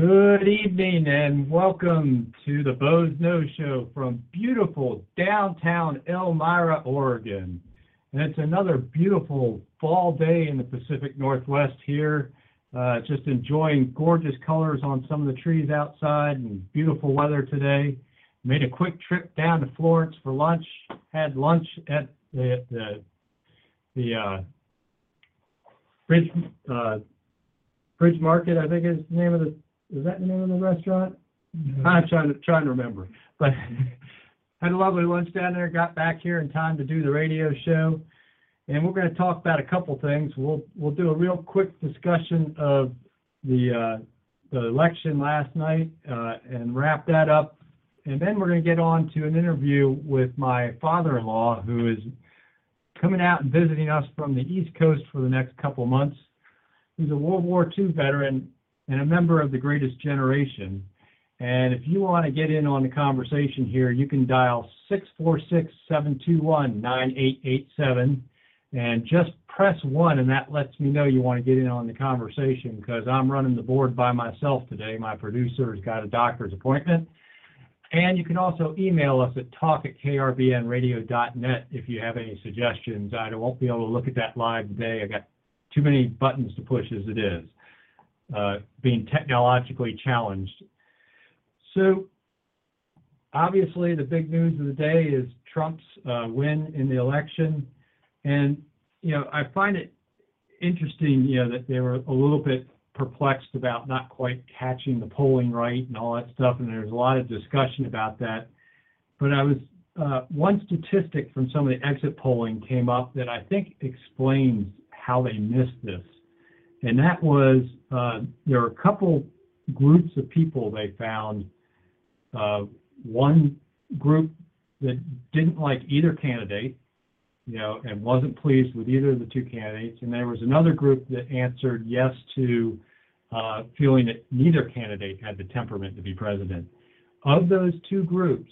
Good evening and welcome to the Boze Noze Show from beautiful downtown Elmira, Oregon. And it's another beautiful fall day in the Pacific Northwest here. Uh, just enjoying gorgeous colors on some of the trees outside and beautiful weather today. Made a quick trip down to Florence for lunch. Had lunch at the the, the uh, Bridge uh, Bridge Market, I think is the name of the is that the name of the restaurant? I'm trying to trying to remember. But had a lovely lunch down there. Got back here in time to do the radio show, and we're going to talk about a couple things. We'll we'll do a real quick discussion of the uh, the election last night uh, and wrap that up, and then we're going to get on to an interview with my father-in-law who is coming out and visiting us from the East Coast for the next couple months. He's a World War II veteran and a member of the greatest generation. And if you want to get in on the conversation here, you can dial 646 721 9887 and just press one, and that lets me know you want to get in on the conversation because I'm running the board by myself today. My producer's got a doctor's appointment. And you can also email us at talk at krbnradio.net if you have any suggestions. I won't be able to look at that live today. I got too many buttons to push as it is being technologically challenged. So obviously the big news of the day is Trump's uh, win in the election. And, you know, I find it interesting, you know, that they were a little bit perplexed about not quite catching the polling right and all that stuff. And there's a lot of discussion about that. But I was, uh, one statistic from some of the exit polling came up that I think explains how they missed this and that was uh, there were a couple groups of people they found. Uh, one group that didn't like either candidate, you know, and wasn't pleased with either of the two candidates, and there was another group that answered yes to uh, feeling that neither candidate had the temperament to be president. Of those two groups,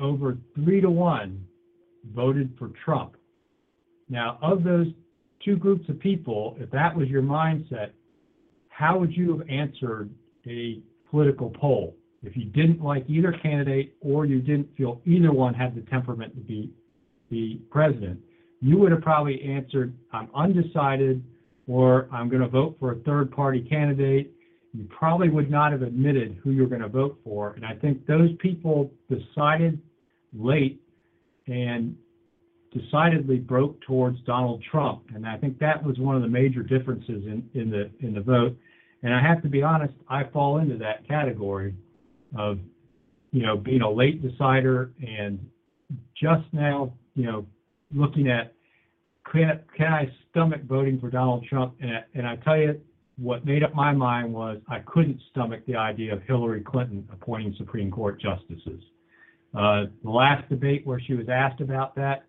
over three to one voted for Trump. Now, of those two groups of people, if that was your mindset, how would you have answered a political poll? If you didn't like either candidate or you didn't feel either one had the temperament to be the president, you would have probably answered, I'm undecided, or I'm going to vote for a third party candidate. You probably would not have admitted who you're going to vote for. And I think those people decided late and decidedly broke towards Donald Trump, and I think that was one of the major differences in, in the in the vote. And I have to be honest, I fall into that category of, you know, being a late decider and just now, you know, looking at can can I stomach voting for Donald Trump? And and I tell you, what made up my mind was I couldn't stomach the idea of Hillary Clinton appointing Supreme Court justices. Uh, the last debate where she was asked about that,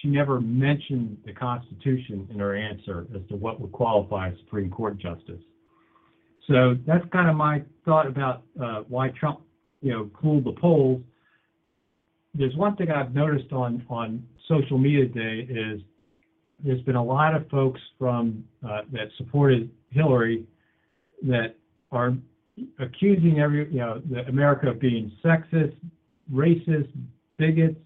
she never mentioned the Constitution in her answer as to what would qualify as Supreme Court justice. So that's kind of my thought about uh, why Trump, you know, cooled the polls. There's one thing I've noticed on on social media today is there's been a lot of folks from uh, that supported Hillary that are accusing every you know the America of being sexist, racist, bigots,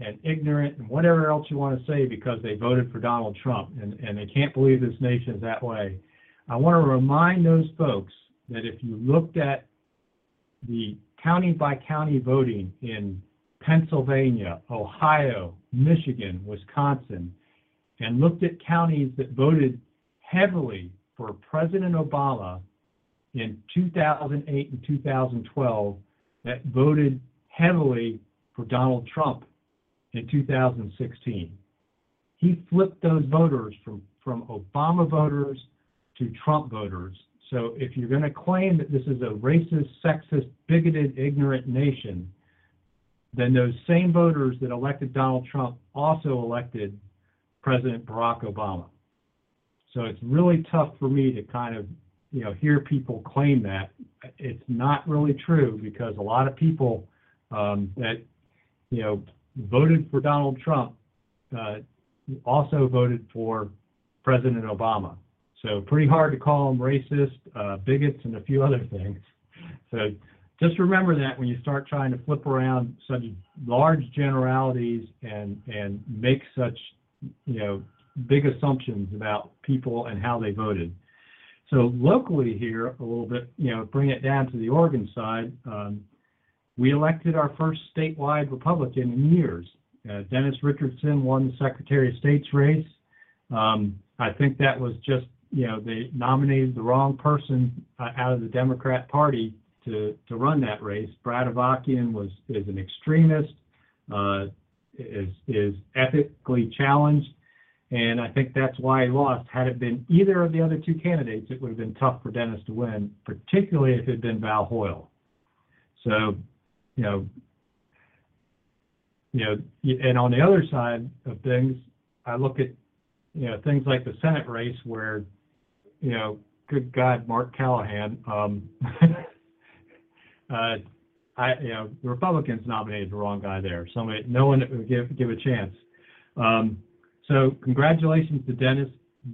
and ignorant and whatever else you want to say because they voted for Donald Trump and, and they can't believe this nation is that way. I want to remind those folks that if you looked at the county by county voting in Pennsylvania, Ohio, Michigan, Wisconsin, and looked at counties that voted heavily for President Obama in 2008 and 2012 that voted heavily for Donald Trump in 2016. He flipped those voters from, from Obama voters to Trump voters. So if you're going to claim that this is a racist, sexist, bigoted, ignorant nation, then those same voters that elected Donald Trump also elected President Barack Obama. So it's really tough for me to kind of, you know, hear people claim that. It's not really true because a lot of people um, that, you know, voted for Donald Trump uh, also voted for President Obama. So pretty hard to call them racist, uh, bigots, and a few other things. So just remember that when you start trying to flip around such large generalities and and make such you know big assumptions about people and how they voted. So locally here, a little bit, you know, bring it down to the Oregon side. Um, we elected our first statewide Republican in years. Uh, Dennis Richardson won the Secretary of State's race. Um, I think that was just, you know, they nominated the wrong person uh, out of the Democrat Party to, to run that race. Brad Avakian was is an extremist, uh, is is ethically challenged, and I think that's why he lost. Had it been either of the other two candidates, it would have been tough for Dennis to win, particularly if it had been Val Hoyle. So, you know, you know, and on the other side of things, I look at, you know, things like the Senate race where, you know, good God, Mark Callahan, um, uh, I, you know, the Republicans nominated the wrong guy there. Somebody, no one would give give a chance. Um, so congratulations to Dennis,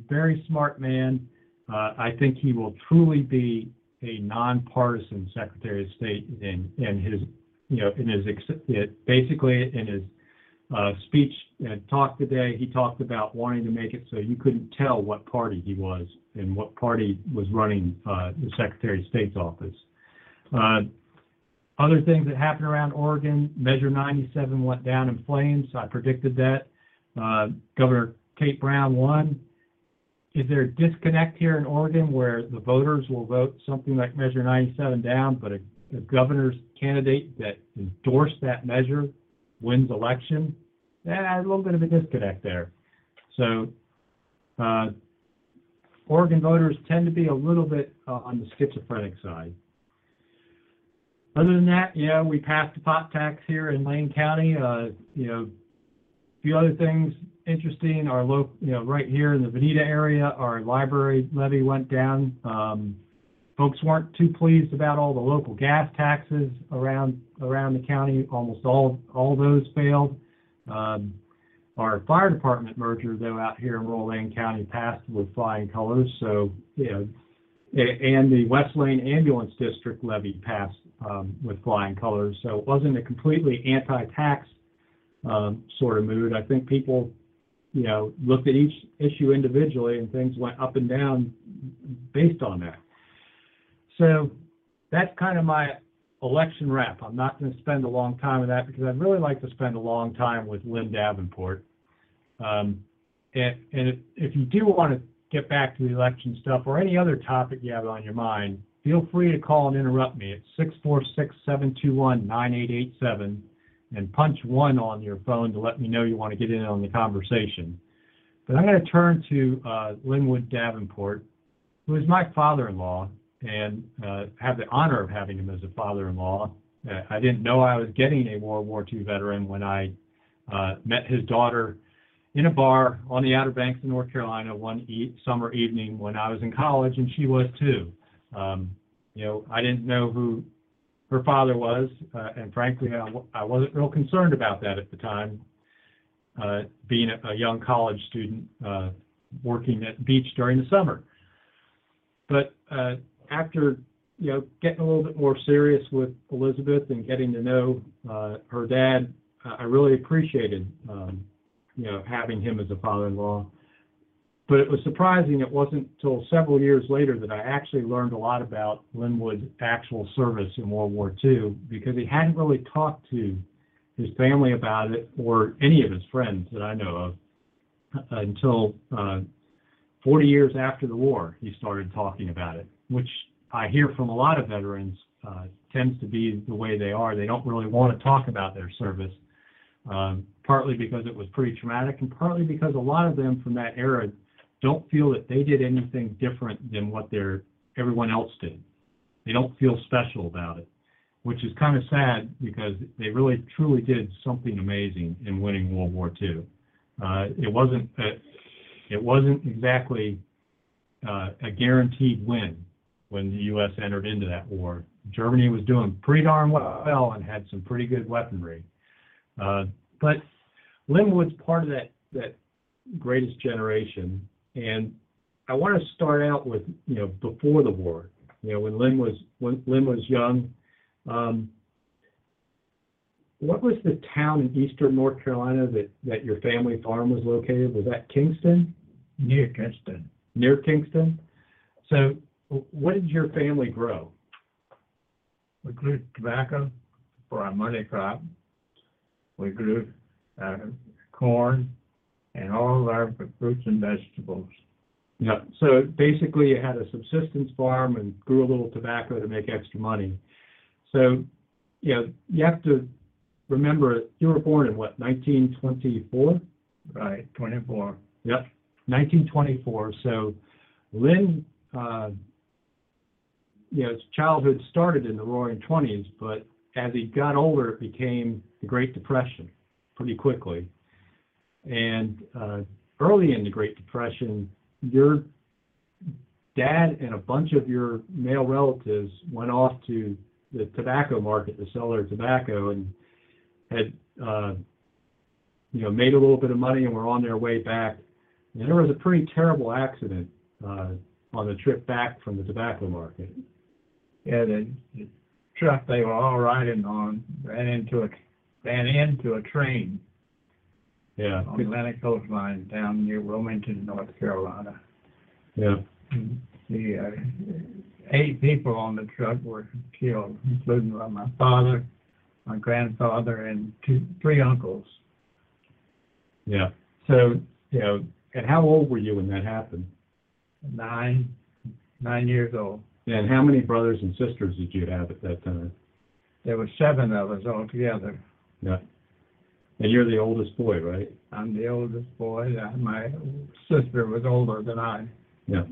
very smart man. Uh, I think he will truly be a nonpartisan Secretary of State in in his you know in his basically in his uh, speech and talk today. He talked about wanting to make it so you couldn't tell what party he was and what party was running uh, the Secretary of State's office. Uh, other things that happened around Oregon, Measure 97 went down in flames. I predicted that. Uh, Governor Kate Brown won. Is there a disconnect here in Oregon where the voters will vote something like Measure 97 down, but a, a governor's candidate that endorsed that measure wins election? Yeah, a little bit of a disconnect there. So uh, Oregon voters tend to be a little bit uh, on the schizophrenic side. Other than that, know, we passed the pot tax here in Lane County. Uh, you know, a few other things interesting. Our local, you know, right here in the Veneta area, our library levy went down. Um, folks weren't too pleased about all the local gas taxes around around the county. Almost all all those failed. Um, our fire department merger, though, out here in Lane County passed with flying colors. So, you know, and the West Lane Ambulance District levy passed um, with flying colors. So it wasn't a completely anti-tax um, sort of mood. I think people, you know, looked at each issue individually and things went up and down based on that. So that's kind of my election wrap. I'm not going to spend a long time on that because I'd really like to spend a long time with Lyn Davenport. Um, and, and if, if you do want to get back to the election stuff or any other topic you have on your mind, feel free to call and interrupt me at 646-721-9887 and punch one on your phone to let me know you want to get in on the conversation. But I'm going to turn to uh, Lynwood Davenport, who is my father-in-law, and uh, have the honor of having him as a father-in-law. Uh, I didn't know I was getting a World War II veteran when I uh, met his daughter in a bar on the Outer Banks of North Carolina one e- summer evening when I was in college, and she was too. Um, you know, I didn't know who her father was, uh, and frankly, I w- I wasn't real concerned about that at the time, uh, being a, a young college student uh, working at beach during the summer. But uh, after you know getting a little bit more serious with Elizabeth and getting to know uh, her dad, I really appreciated um, you know having him as a father-in-law. But it was surprising it wasn't until several years later that I actually learned a lot about Lynwood's actual service in World War II because he hadn't really talked to his family about it or any of his friends that I know of until uh, 40 years after the war he started talking about it, which I hear from a lot of veterans uh, tends to be the way they are. They don't really want to talk about their service, um, partly because it was pretty traumatic and partly because a lot of them from that era don't feel that they did anything different than what their everyone else did. They don't feel special about it. which is kind of sad because they really truly did something amazing in winning World War II. Uh, it wasn't a, it wasn't exactly uh, a guaranteed win when the U.S. entered into that war. Germany was doing pretty darn well and had some pretty good weaponry. Uh, but Lynwood's part of that that greatest generation, and I want to start out with you know before the war. You know when Lyn was when Lyn was young. Um, what was the town in eastern North Carolina that, that your family farm was located? Was that Kinston? near Kinston. Near Kinston? So what did your family grow? We grew tobacco for our money crop. We grew uh, corn and all of our fruits and vegetables. Yeah. So basically you had a subsistence farm and grew a little tobacco to make extra money. So, you know, you have to remember you were born in what, 1924? Right, 24. Yep, 1924. So Lyn, uh, you know, his childhood started in the roaring 20s, but as he got older, it became the Great Depression pretty quickly. And uh, early in the Great Depression, your dad and a bunch of your male relatives went off to the tobacco market to sell their tobacco and had uh, you know made a little bit of money and were on their way back. And there was a pretty terrible accident uh, on the trip back from the tobacco market. Yeah, the, the truck they were all riding on ran into a ran into a train Yeah, on the Atlantic Coast Line down near Wilmington, North Carolina. yeah, The uh, eight people on the truck were killed, including my father, my grandfather, and two, three uncles. yeah. So you know, and how old were you when that happened? Nine, nine years old. And how many brothers and sisters did you have at that time? There were seven of us altogether. Yeah. And you're the oldest boy, right? I'm the oldest boy. Uh, My sister was older than I. Yeah.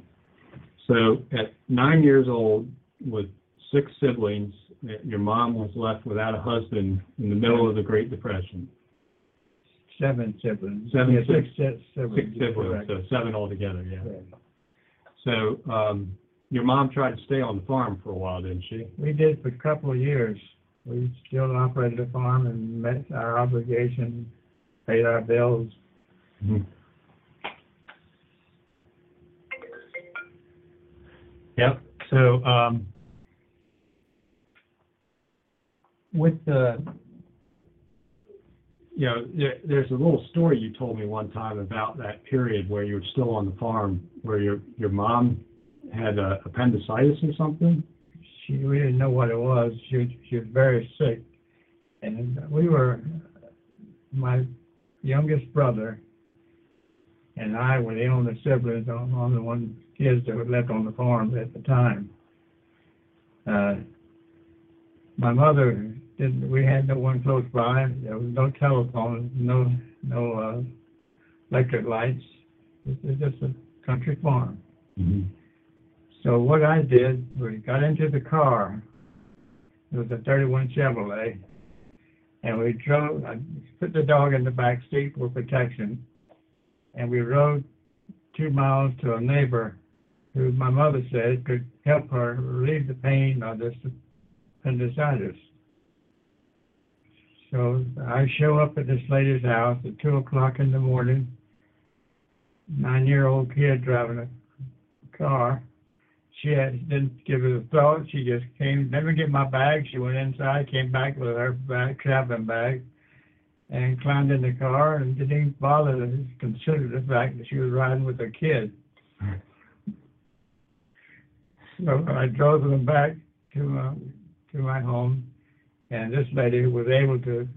So at nine years old, with six siblings, your mom was left without a husband in the middle of the Great Depression. Seven siblings. Seven Yeah, six siblings. Six siblings, so seven altogether, yeah. Yeah. So, um, your mom tried to stay on the farm for a while, didn't she? We did for a couple of years. We still operated a farm and met our obligation, paid our bills. Yep. So, um, with the, you know, there, there's a little story you told me one time about that period where you were still on the farm, where your, your mom had uh, appendicitis or something? She, we didn't know what it was. She was, she was very sick. And we were, my youngest brother and I were the only siblings on, on the one kids that were left on the farm at the time. Uh, my mother didn't, we had no one close by. There was no telephone, no, no, uh, electric lights. It was just a country farm. So what I did we got into the car. It was a 31 Chevrolet, and we drove. I put the dog in the back seat for protection, and we rode two miles to a neighbor who my mother said could help her relieve the pain of this appendicitis. So I show up at this lady's house at two o'clock in the morning. Nine-year-old kid driving a car she had, didn't give it a thought. She just came, never get my bag. She went inside, came back with her bag, traveling bag, and climbed in the car and didn't even bother to consider the fact that she was riding with a kid. So I drove them back to uh, to my home, and this lady was able to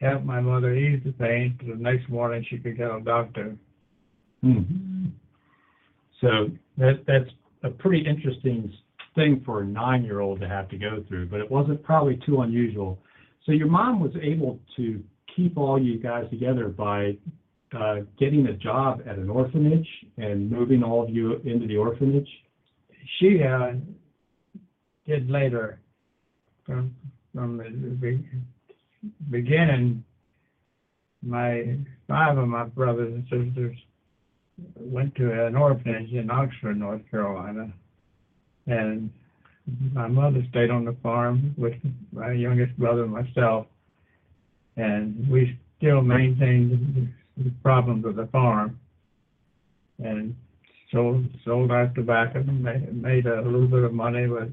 help my mother ease the pain. So the next morning, she could get a doctor. Hmm. So that, that's a pretty interesting thing for a nine-year-old to have to go through, but it wasn't probably too unusual. So your mom was able to keep all you guys together by uh, getting a job at an orphanage and moving all of you into the orphanage. she uh, did later. From from the be- beginning, my five of my brothers and sisters went to an orphanage in Oxford, North Carolina, and my mother stayed on the farm with my youngest brother and myself, and we still maintained the, problems of the farm, and sold sold our tobacco and made, made a little bit of money, but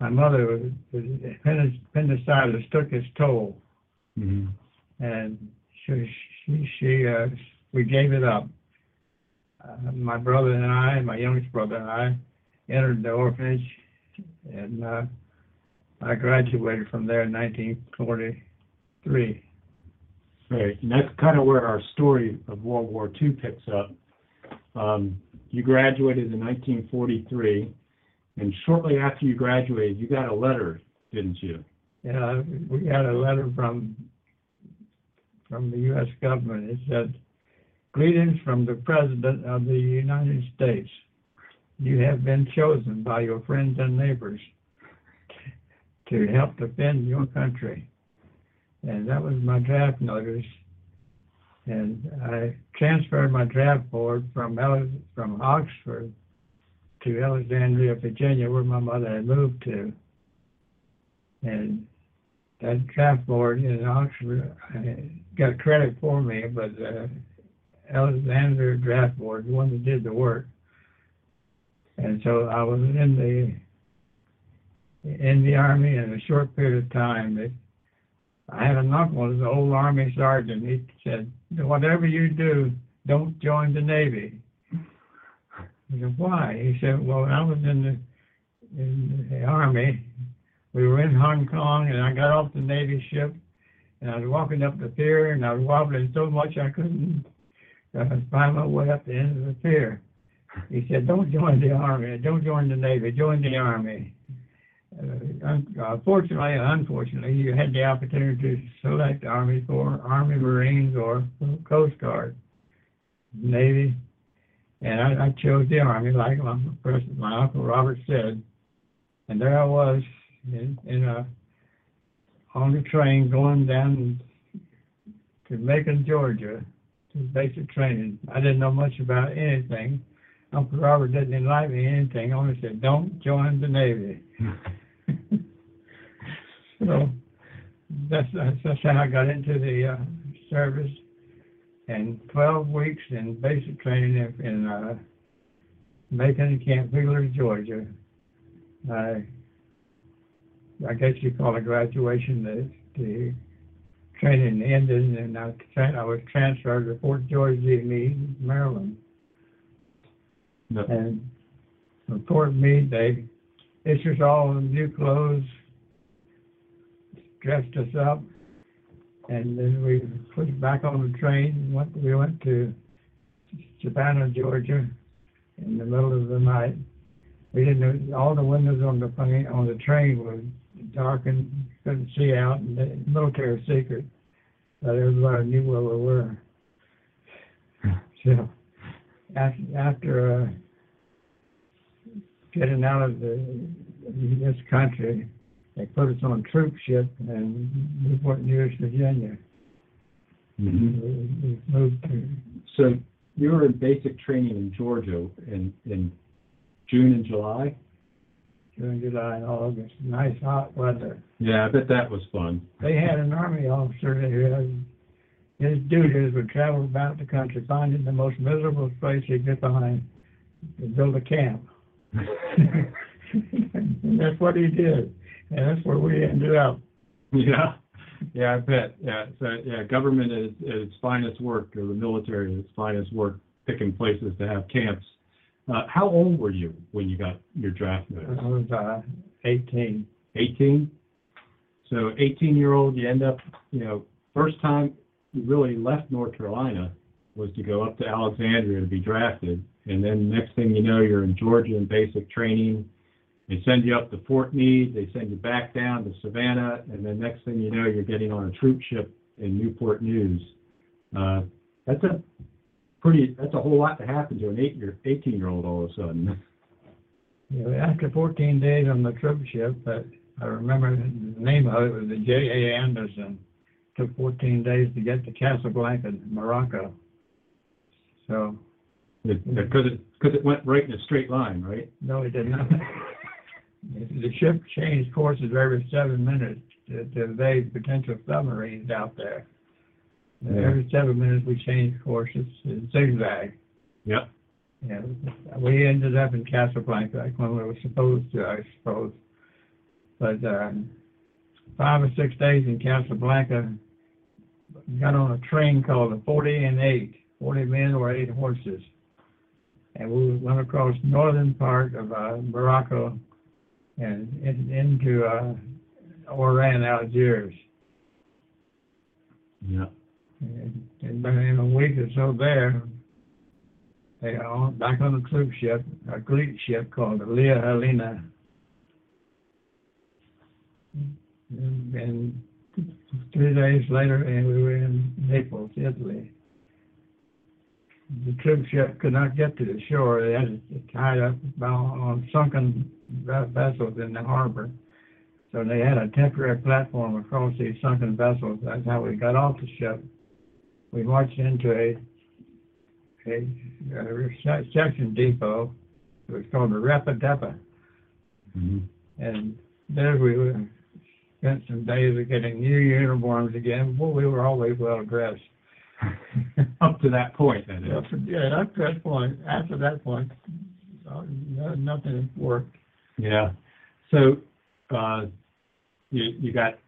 my mother was, was appendicitis took its toll, Mhm. and she she, she uh, we gave it up. Uh, my brother and I, my youngest brother and I, entered the orphanage, and uh, I graduated from there in 1943. Right, and that's kind of where our story of World War II picks up. Um, you graduated in 1943, and shortly after you graduated, you got a letter, didn't you? Yeah, we got a letter from from the U.S. government. It said, "Greetings from the President of the United States. You have been chosen by your friends and neighbors to help defend your country." And that was my draft notice. And I transferred my draft board from from Oxford to Alexandria, Virginia, where my mother had moved to. And that draft board in Oxford uh, got credit for me, but uh, Alexander draft board, the one that did the work. And so I was in the in the army in a short period of time. I had an uncle, was an old army sergeant. He said, "Whatever you do, don't join the Navy." I said, "Why?" He said, "Well, when I was in the in the army, we were in Hong Kong, and I got off the Navy ship, and I was walking up the pier, and I was wobbling so much I couldn't uh, find my way up the end of the pier. He said, "Don't join the army. Don't join the Navy. Join the army." Uh, un- uh, unfortunately, you had the opportunity to select Army Corps, Army Marines, or Coast Guard, Navy, and I, I chose the Army, like my, my uncle Robert said. And there I was in, in a on the train going down to Macon, Georgia, to basic training. I didn't know much about anything. Uncle Robert didn't enlighten me anything. Only said, "Don't join the Navy." so that's, that's how I got into the uh, service. And 12 weeks in basic training in, in uh, Macon, Camp Wheeler, Georgia. I I guess you call it graduation. The, the training ended, and I, tra- I was transferred to Fort George Meade, Maryland. No. And from Fort Meade, they issued us all new clothes, dressed us up, and then we put back on the train. And went, we went to Savannah, Georgia, in the middle of the night. We didn't know all the windows on the plane on the train were darkened, couldn't see out, and the military secret. But everybody knew where we were. So after, after uh, getting out of the this country, they put us on a troop ship in Newport News, Virginia. Mhm. We, we moved to So you were in basic training in Georgia in, in June and July? June, July, and August. Nice hot weather. Yeah, I bet that was fun. They had an army officer who had his duties would travel about the country, finding the most miserable place he could find to build a camp. and that's what he did, and that's where we ended up. Yeah, yeah, I bet. Yeah, so yeah, government is at its finest work, or the military is its finest work, picking places to have camps. Uh, how old were you when you got your draft notice? I was uh, 18. 18. So 18 year old, you end up, you know, first time you really left North Carolina was to go up to Alexandria to be drafted, and then next thing you know, you're in Georgia in basic training. They send you up to Fort Meade, they send you back down to Savannah, and then next thing you know, you're getting on a troop ship in Newport News. Uh, that's a pretty, that's a whole lot to happen to an eight year, 18 year old all of a sudden. You know, after 14 days on the troop ship, but I remember the name of it was the J.A. Anderson. Took 14 days to get to Casablanca, Morocco. So, Because it, because it went right in a straight line, right? no, it did not. The ship changed courses every seven minutes to, to evade potential submarines out there. Every seven minutes, we changed courses in zigzag. Yep. And we ended up in Casablanca like when we were supposed to, I suppose. But um, five or six days in Casablanca, got on a train called the 40 and 8, 40 men or 8 horses. And we went across northern part of uh, Morocco and in, into uh, Oran, Algiers. Yeah. And, in a week or so there, they are back on the troop ship, a Greek ship called the Leah Helena. And, and three days later, and we were in Naples, Italy. The troop ship could not get to the shore. They had it tied up on sunken vessels in the harbor. So they had a temporary platform across these sunken vessels. That's how we got off the ship. We marched into a a, a reception depot. It was called the Rapidepa. Mm-hmm. And there we were, spent some days of getting new uniforms again. Well, we were always well dressed. Up to that point, that is. Yeah, up to that point, after that point, uh, nothing worked. Yeah. So, uh, you, you got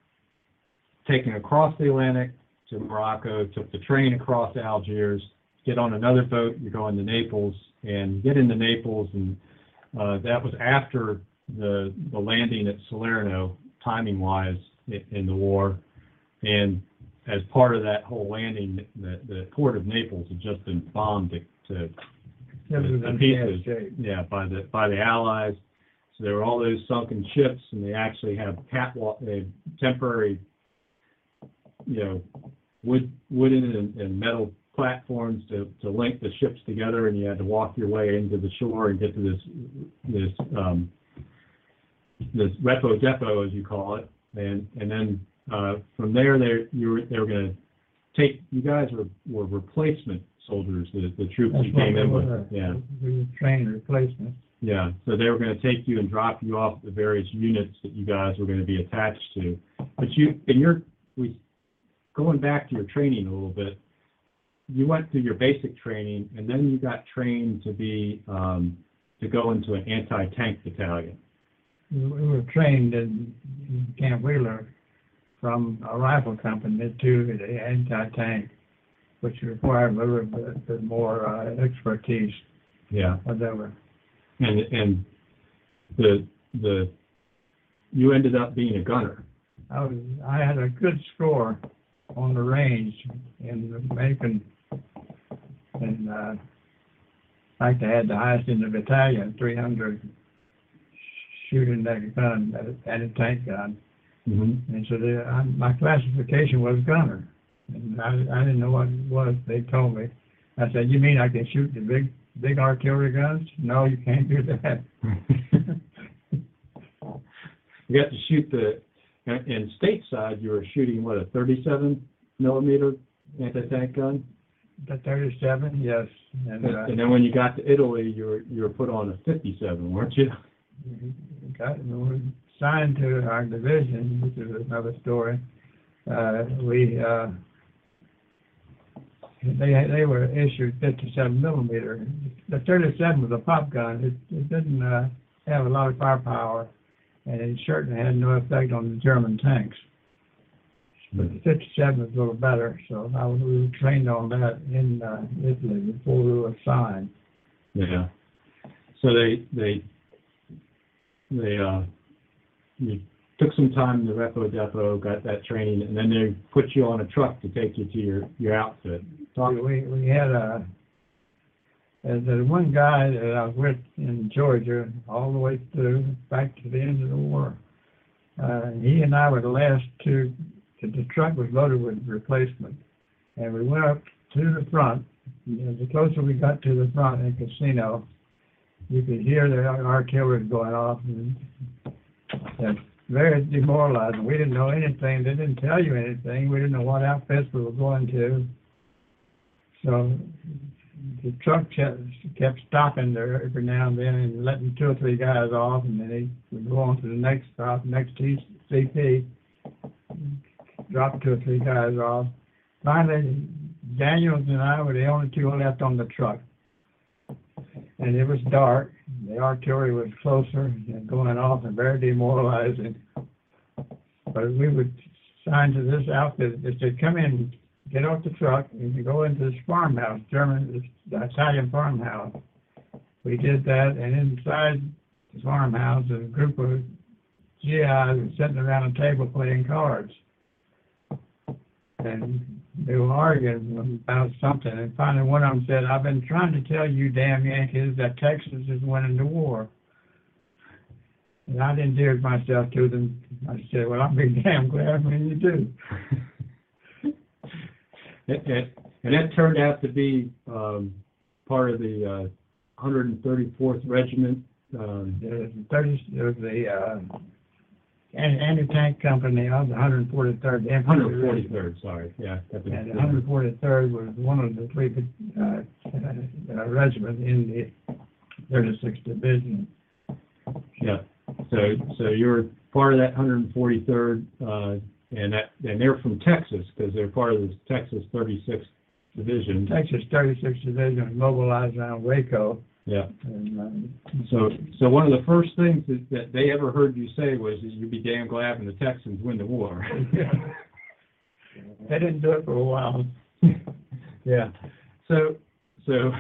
taken across the Atlantic to Morocco, took the train across Algiers, get on another boat, you're going to Naples, and get into Naples, and, uh, that was after the, the landing at Salerno, timing-wise, in, in the war. And as part of that whole landing, the, the port of Naples had just been bombed to, to It was the in bad pieces, yeah, by the, by the Allies. So there were all those sunken ships, and they actually have catwalk, they temporary, you know, wooden and, metal platforms to, to link the ships together, and you had to walk your way into the shore and get to this, this, um, this repo depot, as you call it, and, and then, uh, from there, they, you were, they were gonna take, you guys were, were replacement soldiers, the, the troops you came in with, were. yeah. We were trained replacements. Yeah, so they were gonna take you and drop you off at the various units that you guys were gonna be attached to. But you, in your, we, going back to your training a little bit, you went through your basic training, and then you got trained to be, um, to go into an anti-tank battalion. We we were trained in in Camp Wheeler from a rifle company to the anti-tank, which required a little bit bit more uh, expertise, Yeah. whatever. And, and the, the, you ended up being a gunner. I was, I had a good score on the range in the Macon, and, uh, in fact, I had the highest in the battalion, three hundred shooting that gun, that anti-tank gun. Mm-hmm. And so the, I, my classification was gunner. And I, I didn't know what it was. They told me. I said, you mean I can shoot the big, big artillery guns? No, you can't do that. You got to shoot the, and stateside, you were shooting, what, a thirty-seven millimeter anti-tank gun? The thirty-seven, yes. And, uh, And then when you got to Italy, you were, you were put on a fifty-seven, weren't you? got, we were signed to our division, which is another story. Uh, we, uh, they, they were issued fifty-seven millimeter. The thirty-seven was a pop gun. It, it didn't, uh, have a lot of firepower, and it certainly had no effect on the German tanks. But the fifty-seven was a little better, so I was, we were trained on that in, uh, Italy before we were assigned. Yeah. So they, they, they, uh, you took some time in the repo depot, got that training, and then they put you on a truck to take you to your, your outfit. Talk, We, we had a, there's there's one guy that I was with in Georgia all the way through, back to the end of the war. Uh, he and I were the last two, the, the truck was loaded with replacement. And we went up to the front, know, the closer we got to the front in Cassino, you could hear the artillery going off and, and very demoralizing. We didn't know anything. They didn't tell you anything. We didn't know what outfits we were going to. So the truck kept, stopping there every now and then and letting two or three guys off, and then they would go on to the next stop, next CP, drop two or three guys off. Finally, Daniels and I were the only two left on the truck. And it was dark. The artillery was closer and going off and very demoralizing. But we would sign to this outfit. They said, come in, get off the truck, and you go into this farmhouse, German, this Italian farmhouse. We did that, and inside the farmhouse, a group of GIs were sitting around a table playing cards. And they were arguing about something, and finally one of them said, I've been trying to tell you damn Yankees that Texas is winning the war. And I endeared myself to them. I said, well, I'll be damn glad when you do. And, that turned out to be, um, part of the, uh, 134th Regiment, um, There's thirty, the, uh, an- anti-tank company of the hundred and forty-third. 143rd, sorry, yeah. And the hundred and forty-third was one of the three, uh, uh, regiments in the thirty-sixth division. Yeah, so, so you're part of that 143rd, uh, and that, and they're from Texas, because they're part of the Texas 36th Division. Texas thirty-sixth division was mobilized around Waco, Yeah, and, um, so, so one of the first things that, that they ever heard you say was that you'd be damn glad when the Texans win the war. they didn't do it for a while. Yeah, so, so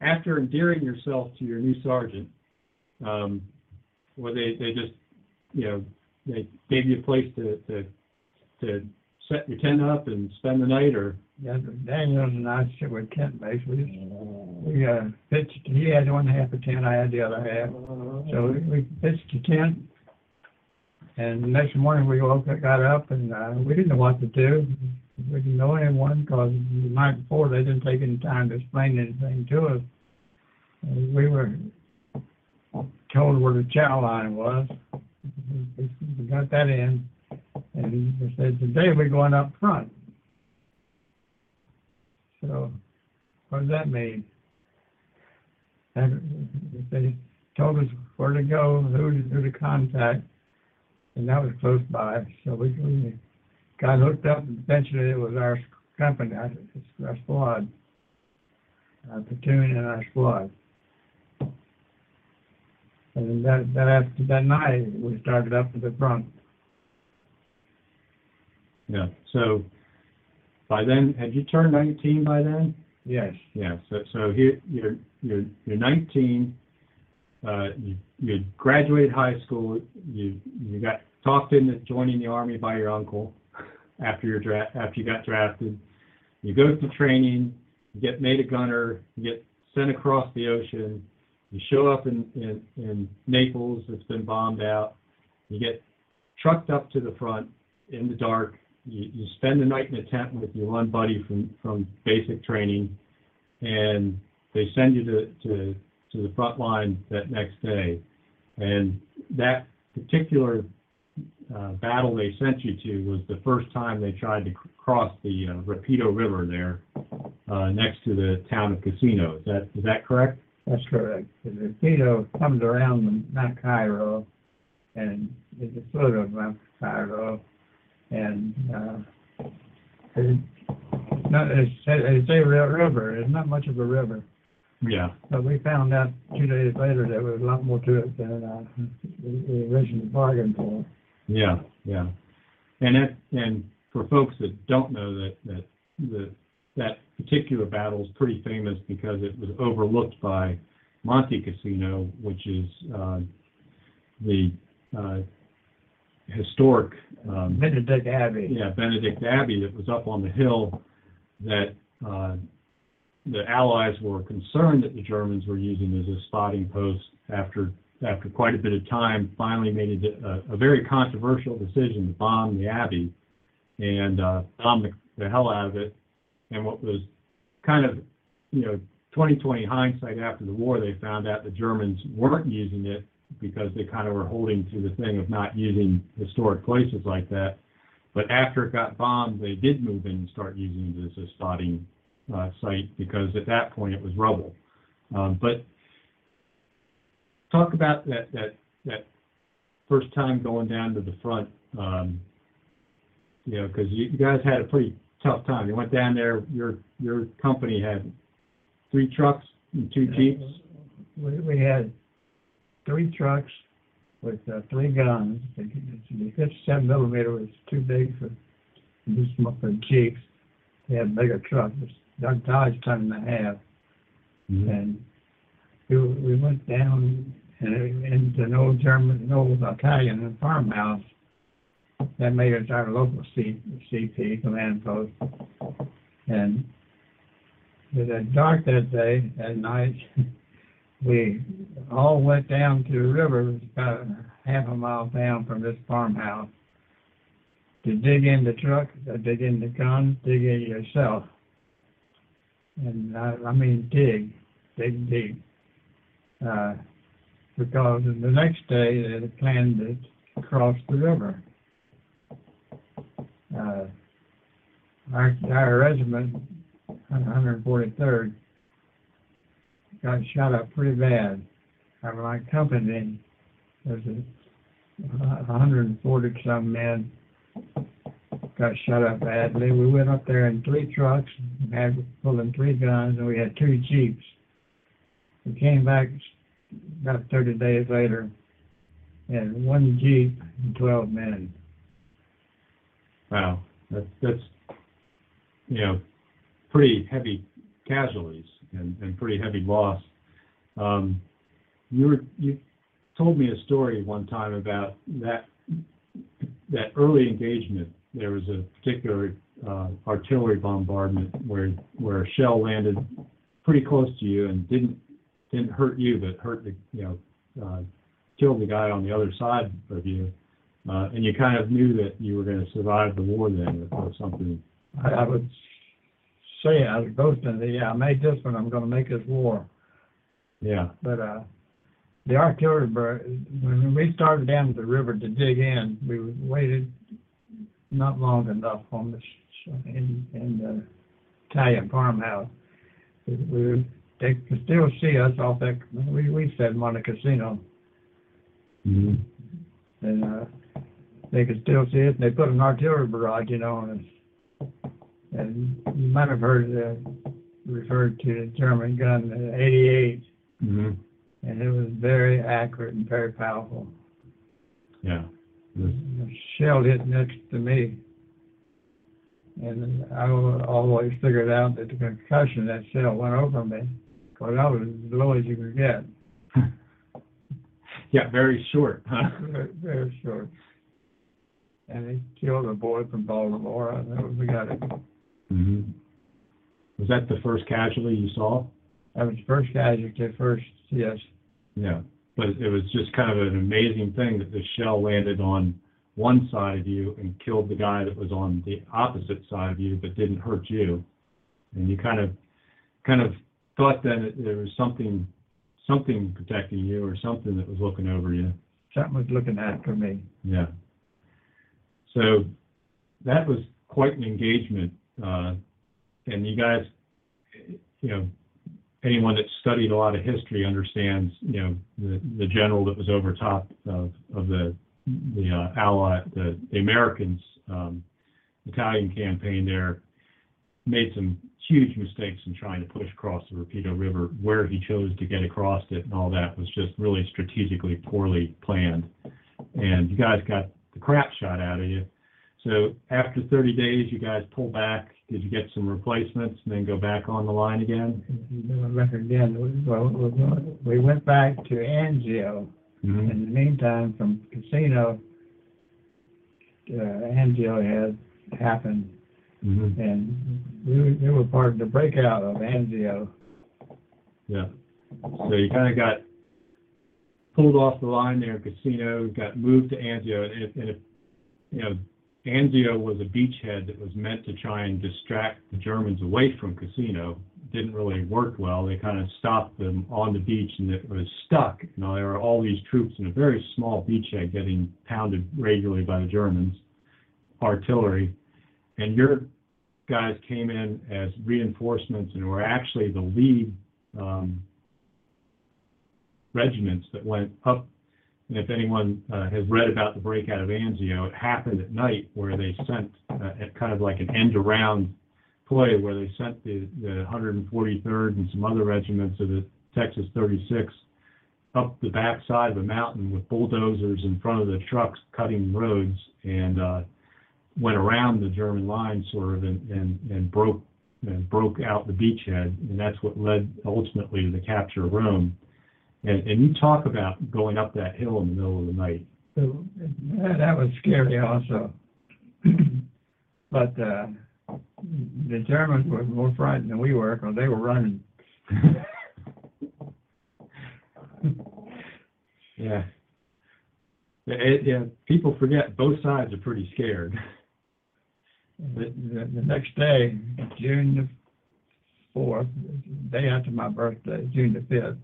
after endearing yourself to your new sergeant, um, well, they, they just, you know, they gave you a place to, to, to set your tent up and spend the night, or, Yeah, Daniels and I sit with tent mates. We, uh, pitched, he had one half a tent, I had the other half. So we- we pitched the tent. And the next morning we woke, up- got up and, uh, we didn't know what to do. We didn't know anyone because the night before they didn't take any time to explain anything to us. And we were told where the chow line was. We got that in. And he said, today we're going up front. So, what does that mean? And they told us where to go, who to, who to contact, and that was close by. So we, we got hooked up, and eventually it was our company, our, our squad, our platoon and our squad. And that, that after that night, we started up to the front. Yeah, so by then, had you turned nineteen by then? Yes, Yeah, so, so here, you're, you're, you're nineteen, uh, you, you graduated high school, you, you got talked into joining the army by your uncle after your dra- after you got drafted. You go to training, you get made a gunner, you get sent across the ocean, you show up in, in, in Naples, it's been bombed out, you get trucked up to the front in the dark, you, you spend the night in a tent with your one buddy from, from basic training, and they send you to, to, to the front line that next day. And that particular uh, battle they sent you to was the first time they tried to cr- cross the uh, Rapido River there, uh, next to the town of Cassino. Is that, is that correct? that's correct. The Rapido comes around Mount Cairo, and it's the foot of Mount Cairo, and, uh, it, not, it's, it's a real river, it's not much of a river. Yeah. But we found out two days later there was a lot more to it than, uh, we originally bargained for. Yeah, yeah. And that, and for folks that don't know that, that, the, that particular battle is pretty famous because it was overlooked by Monte Cassino, which is, uh, the, uh, historic, um, Benedict Abbey. yeah, Benedict Abbey that was up on the hill that, uh, the Allies were concerned that the Germans were using as a spotting post after, after quite a bit of time, finally made a, a, a very controversial decision to bomb the Abbey and, uh, bomb the, the hell out of it. And what was kind of, you know, 2020 hindsight after the war, they found out the Germans weren't using it because they kind of were holding to the thing of not using historic places like that. But after it got bombed, they did move in and start using it as a spotting uh, site because at that point it was rubble. Um, but talk about that that that first time going down to the front. Um, you know, because you, you guys had a pretty tough time. You went down there. Your your company had three trucks and two jeeps. We, we had three trucks with uh, three guns. The the fifty-seven millimeter was too big for these for jeeps. They had bigger trucks. Doug Dodge ton and a half. Mhm. And we, we went down and into an old German, an old Italian farmhouse. That made us our local C, CP command post. And it was dark that day, at night. We all went down to the river, about half a mile down from this farmhouse. To dig in the truck, to dig in the gun, dig in yourself. And I, I mean dig, dig deep. Uh, because the next day they planned to cross the river. Uh, our, our regiment, 143rd, got shot up pretty bad. Our my company was a 140 some men got shot up badly. We went up there in three trucks, had pulling three guns, and we had two jeeps. We came back about 30 days later, and one jeep and 12 men. Wow, that's that's you know pretty heavy casualties and, and pretty heavy loss. Um, you were you told me a story one time about that that early engagement. There was a particular uh, artillery bombardment where where a shell landed pretty close to you and didn't didn't hurt you, but hurt the you know uh, killed the guy on the other side of you. Uh, and you kind of knew that you were going to survive the war then, or something. I, I would say I was boasting that yeah, I made this one. I'm going to make this war. Yeah. But uh, the artillery, bur- when we started down the river to dig in, we waited not long enough on the sh- in in the Italian farmhouse. We, we they could still see us off that. We we said Monte Cassino, hmm and uh, they could still see it. And they put an artillery barrage, you know, on us. And you might have heard uh, referred to the German gun, the 88, hmm and it was very accurate and very powerful. Yeah. This- The shell hit next to me. And I always figured out that the concussion that shell went over me, because I was as low as you could get, Yeah, very short, huh? very, very short. And they killed a boy from Baltimore, and that was, we got it. Hmm Was that the first casualty you saw? That was first casualty, first, yes. Yeah. But it was just kind of an amazing thing that the shell landed on one side of you and killed the guy that was on the opposite side of you, but didn't hurt you. And you kind of, kind of thought then that there was something, something protecting you or something that was looking over you. Something was looking after me. Yeah. So that was quite an engagement. Uh, and you guys, you know, anyone that's studied a lot of history understands, you know, the, general that was over top of, of the, the uh, the Americans, um, Italian campaign there made some huge mistakes in trying to push across the Rapido River. Where he chose to get across it and all that was just really strategically poorly planned. And you guys got the crap shot out of you. So after 30 days, you guys pull back. Did you get some replacements and then go back on the line again? Again, well, we went back to Anzio. Mm-hmm. In the meantime, from Cassino, uh, Anzio had happened, Mm-hmm. and we, were- we were part of the breakout of Anzio. Yeah. So you kind of got pulled off the line there, Cassino, got moved to Anzio, and if, and if, you know, Anzio was a beachhead that was meant to try and distract the Germans away from Cassino, didn't really work well. They kind of stopped them on the beach and it was stuck. You know, there were all these troops in a very small beachhead getting pounded regularly by the Germans, artillery. And your guys came in as reinforcements and were actually the lead um, regiments that went up. And if anyone uh, has read about the breakout of Anzio, it happened at night where they sent uh, kind of like an end around play where they sent the, the 143rd and some other regiments of the Texas 36 up the backside of a mountain with bulldozers in front of the trucks cutting roads and uh, went around the German line sort of and, and, and broke and broke out the beachhead, and that's what led ultimately to the capture of Rome. And, and you talk about going up that hill in the middle of the night. So, that, that was scary also. but uh, the Germans were more frightened than we were because they were running. yeah. It, yeah, people forget both sides are pretty scared. The, the, the next day, June the fourth, day after my birthday, June the fifth,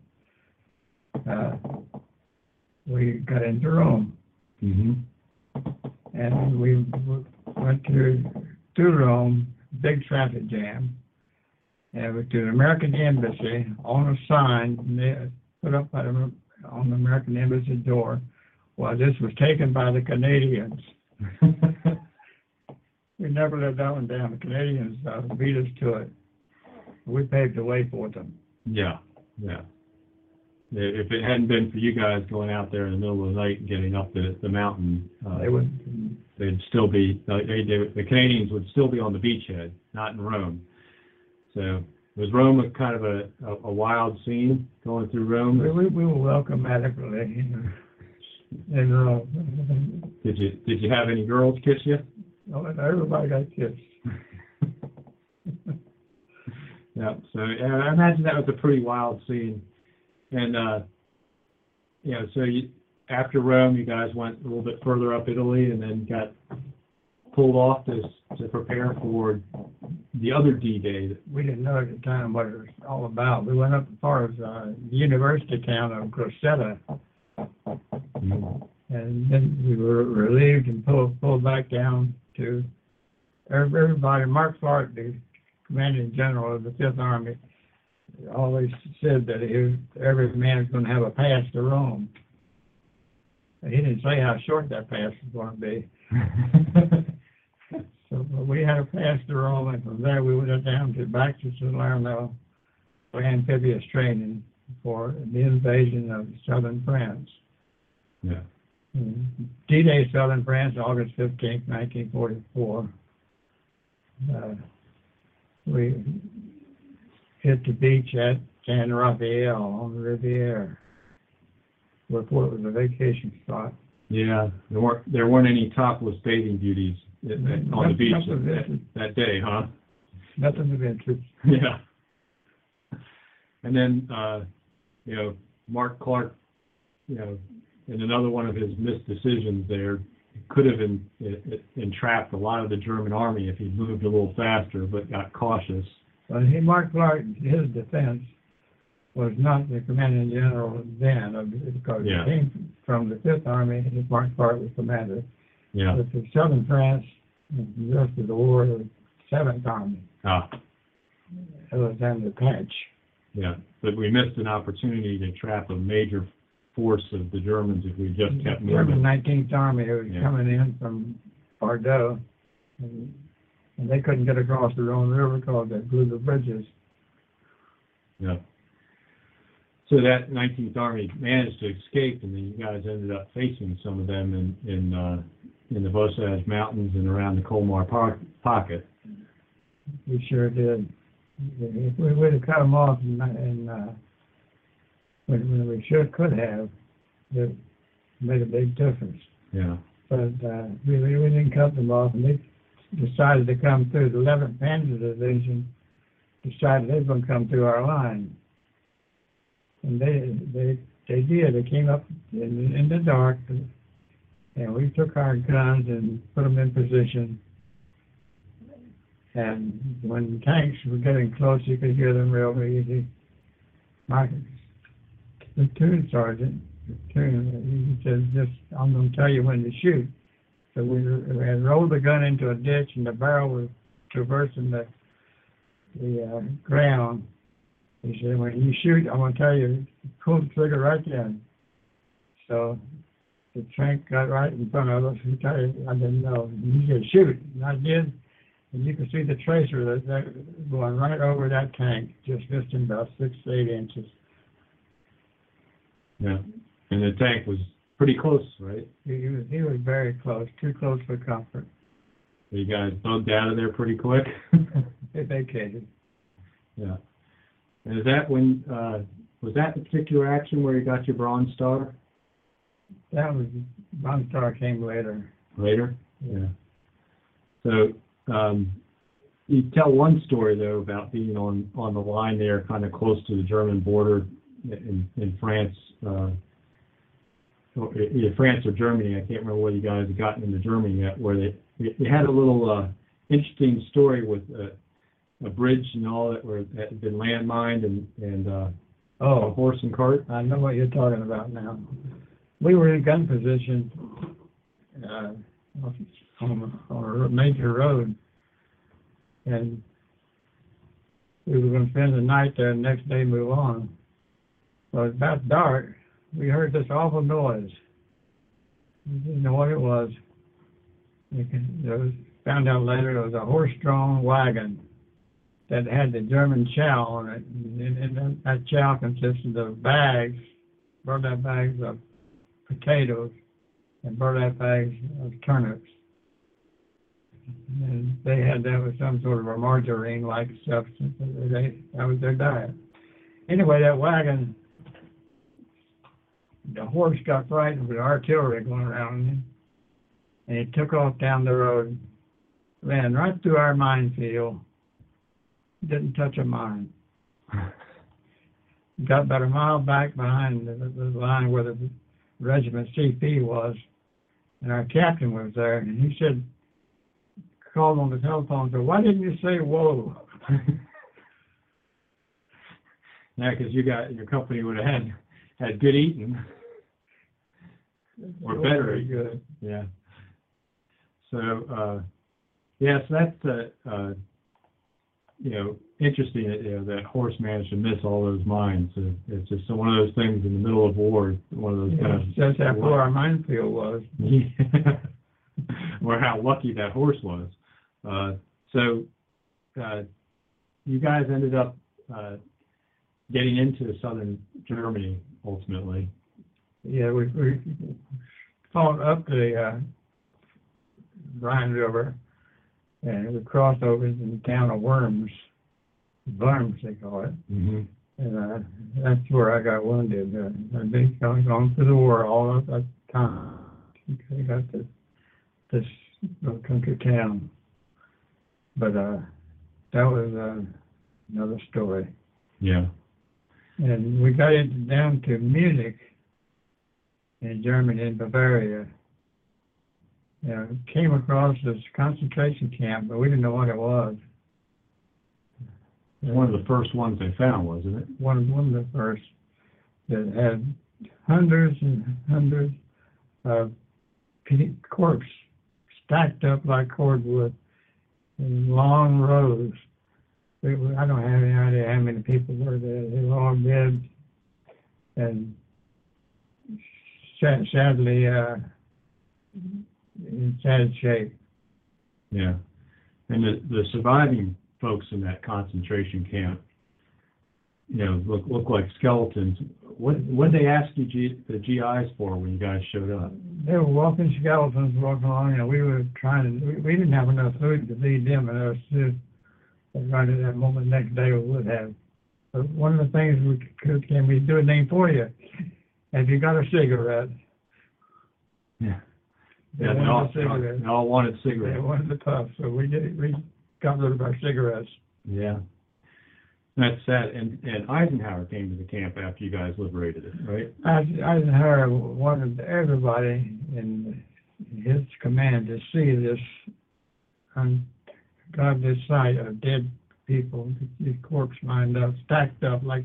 uh, we got into Rome Mm-hmm. and we w- went to to Rome, big traffic jam, and we to the American Embassy on a sign put up by the, on the American Embassy door. Well, this was taken by the Canadians. We never let that one down. The Canadians uh, beat us to it. We paved the way for them. yeah, yeah. If it hadn't been for you guys going out there in the middle of the night and getting up the, the mountain, uh, They would, they'd still be, uh, they, they, the Canadians would still be on the beachhead, not in Rome. So was Rome a kind of a, a, a wild scene going through we, Rome? we, we were welcome adequately. you know. And, uh, Did you, did you have any girls kiss you? oh, everybody got kissed. Yeah, so yeah, I imagine that was a pretty wild scene. And, uh, you know, so you, after Rome, you guys went a little bit further up Italy and then got pulled off to, to prepare for the other D-Day. that- We didn't know at the time what it was all about. We went up as far as, uh, the university town of Grosseto. And then we were relieved and pulled, pulled back down to everybody. Mark Clark, the commanding general of the Fifth Army, always said that he, every man is gonna have a pass to Rome. He didn't say how short that pass was gonna be. So but we had a pass to Rome, and from there we went down to back to Salerno for amphibious training for the invasion of southern France. Yeah. D-Day, Southern France, August fifteenth, nineteen forty-four. Uh, we hit the beach at San Rafael on the Riviera. Where it was a vacation spot. Yeah, there weren't, there weren't any topless bathing beauties at- at- on the beach Nothing that, that day, huh? Nothing of interest. Yeah. And then, uh, you know, Mark Clark, you know, in another one of his missed decisions there, could have en- en- entrapped a lot of the German army if he'd moved a little faster, but got cautious. But he, Mark Clark, his defense was not the commanding general then, of- because he came from the Fifth Army, and Mark Clark was commander. Yeah. But for Southern France, the rest of the war, the Seventh Army, Ah, Alexander Patch. yeah. But we missed an opportunity to trap a major force of the Germans if we just kept moving. German moving. Nineteenth Army who was Yeah. coming in from Bordeaux. And and they couldn't get across the Rhone River because they blew the bridges. Yeah. So that 19th Army managed to escape, and then you guys ended up facing some of them in in uh, in the Vosges Mountains and around the Colmar Park, Pocket. We sure did. If we would have cut them off and, and, uh, when, we sure could have, it made a big difference. Yeah. But, uh, we, we we didn't cut them off and they decided to come through. The eleventh Panzer Division decided they were gonna come through our line. And they, they, they did. They came up in, in the dark and we took our guns and put them in position. And when tanks were getting close, you could hear them real easy. My platoon sergeant, platoon, he said, "Just I'm going to tell you when to shoot." So we, had rolled the gun into a ditch, and the barrel was traversing the the uh, ground. He said, "When you shoot, I'm to tell you, pull the trigger right then." So the tank got right in front of us. He told you, I didn't know. He said, "Shoot," and I did. And you can see the tracer that, that going right over that tank, just missing about six eight inches. Yeah. And the tank was pretty close, right? He, he was he was very close, too close for comfort. You guys bugged out of there pretty quick. They vacated. yeah. And is that when uh, was that the particular action where you got your Bronze Star That was Bronze Star came later. later? Yeah. So um, you tell one story though about being on on the line there, kind of close to the German border in in France. Uh, either France or Germany. I can't remember whether you guys have gotten into Germany yet, where they they had a little uh, interesting story with a, a bridge and all that where that had been landmined and and uh, a Oh, horse and cart. I know what you're talking about now. We were in gun position uh, on, a- on a major road, and we were going to spend the night there, and next day move on. So it was about dark. We heard this awful noise. We didn't know what it was. We can, was, found out later it was a horse-drawn wagon that had the German chow on it, and, and that- that chow consisted of bags, burlap bags of potatoes, and burlap bags of turnips. And they had that with some sort of a margarine-like substance. They, that was their diet. Anyway, that wagon, the horse got frightened with artillery going around him, and he took off down the road, ran right through our minefield, didn't touch a mine. Got about a mile back behind the, the line where the regiment CP was, and our captain was there, and he said, called on the telephone, said, "Why didn't you say whoa?" Yeah, because you got your company would have had had good eating. Or better. Very good. Yeah. So, uh, yes, that's, uh, uh, you know, interesting, that, you know, that horse managed to miss all those mines. It's just one of those things in the middle of war, one of those Yeah, kind of. Just how where our minefield was. Or how lucky that horse was. Uh, so, uh, you guys ended up, uh, getting into southern Germany ultimately. Yeah, we, we fought up the, uh, Rhine River, and we crossed over into the town of Worms, Worms they call it. Mm-hmm. And uh, that's where I got wounded. Uh, I've been going, going through the war all of that time. I got to this little country town. But uh, that was uh, another story. Yeah. And we got into, down to Munich in Germany, in Bavaria. And came across this concentration camp, but we didn't know what it was. It's one of the first ones they found, wasn't it? one of one of the first that had hundreds and hundreds of pe- corpse stacked up like cordwood in long rows. Was, I don't have any idea how many people were there. They were all dead and sad, sadly uh, in sad shape. Yeah. And the, the surviving folks in that concentration camp, you know, look, look like skeletons. What, what did they ask you G, the GIs for when you guys showed up? They were walking skeletons walking along, and we were trying to. We, we didn't have enough food to feed them and us too. And right at that moment, next day we would have. But one of the things we could, can we do anything for you? Have you got a cigarette? Yeah. They Yeah, they wanted all, a cigarette. they all wanted They cigarettes. wanted the puff, so we did. We got rid of our cigarettes. Yeah. That's sad. And, and Eisenhower came to the camp after you guys liberated it, right? Eisenhower wanted everybody in his command to see this un- got this sight of dead people, these corpses lined up, stacked up like,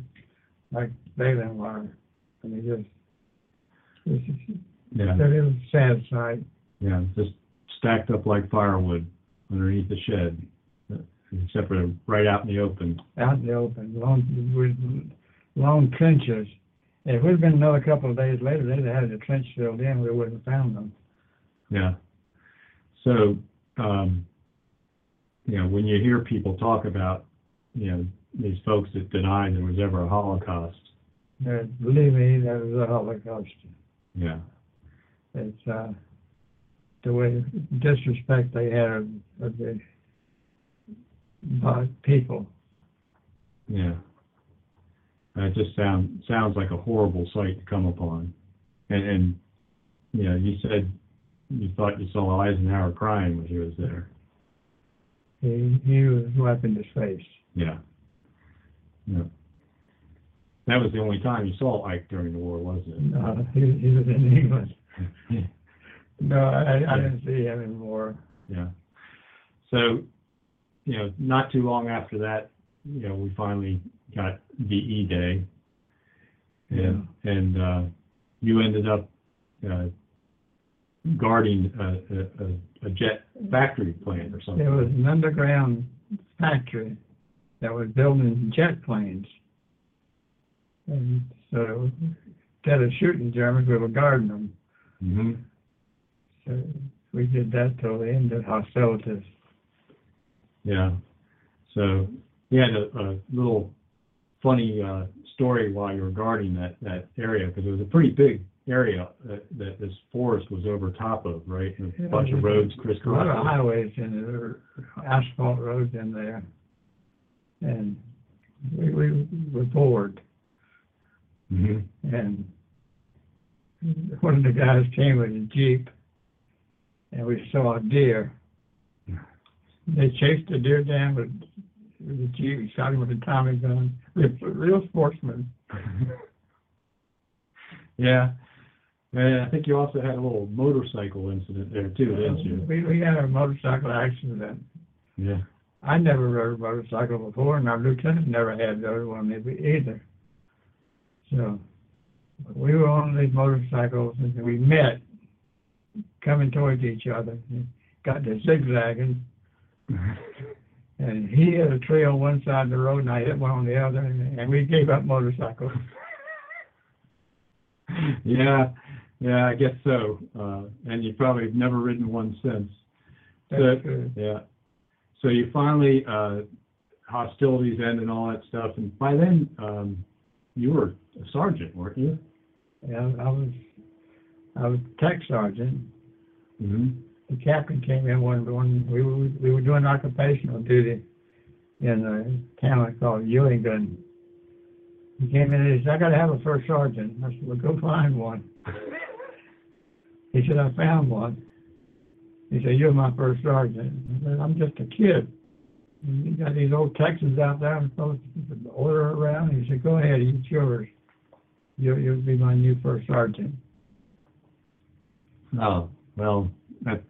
like baling wire. I mean, just, it's just, Yeah, it was a sad sight. yeah, just stacked up like firewood underneath the shed, except for right out in the open. out in the open, long, with long trenches. If it would have been another couple of days later, they'd have had the trench filled in, we wouldn't have found them. Yeah. So, um, you know, when you hear people talk about, you know, these folks that deny there was ever a Holocaust, Believe me, there was a Holocaust. yeah, It's, uh, the way disrespect they had of, of the, by people. yeah. It just sound, sounds like a horrible sight to come upon. And, and, you know, you said you thought you saw Eisenhower crying when he was there. He, he was wiping his face. Yeah. Yeah. That was the only time you saw Ike during the war, wasn't it? No, he, he was in England. No, I, I didn't see him anymore. Yeah. So, you know, not too long after that, you know, we finally got VE Day. And, and, uh, you ended up, uh, guarding a, a, a- a jet factory plant or something. There was an underground factory that was building jet planes. And so instead of shooting Germans, we were guarding them. Mm-hmm. So we did that till the end of hostilities. Yeah. So, you had a, a little funny, uh, story while you were guarding that, that area, because it was a pretty big area that, that this forest was over top of, right? And a bunch of roads A lot of crisscrossing. highways in there, asphalt roads in there. And we, we were bored. hmm And one of the guys came with a Jeep and we saw a deer. They chased the deer down with, with a Jeep, shot him with a Tommy gun. Real, real sportsman. Yeah. And I think you also had a little motorcycle incident there too, didn't you? We, we had a motorcycle accident. Yeah. I never rode a motorcycle before and our lieutenant never had rode one either. So we were on these motorcycles and we met coming towards each other. And Got to zigzagging and he hit a tree on one side of the road and I hit one on the other and, and we gave up motorcycles. Yeah, yeah, I guess so. Uh, and you probably have never ridden one since. That's So- good. Yeah. So you finally, uh, hostilities end and all that stuff, and by then, um, you were a sergeant, weren't you? Yeah, I was, I was tech sergeant. Mm-hmm. the captain came in one, one, we were, we were doing occupational duty in a town called Ewington. He came in and he said, I gotta have a first sergeant. I said, well, go find one. He said, I found one. He said, you're my first sergeant. I said, I'm just a kid. And You got these old Texans out there, I'm supposed to order around. He said, go ahead, it's yours. You'll, you'll be my new first sergeant. Oh, well, that,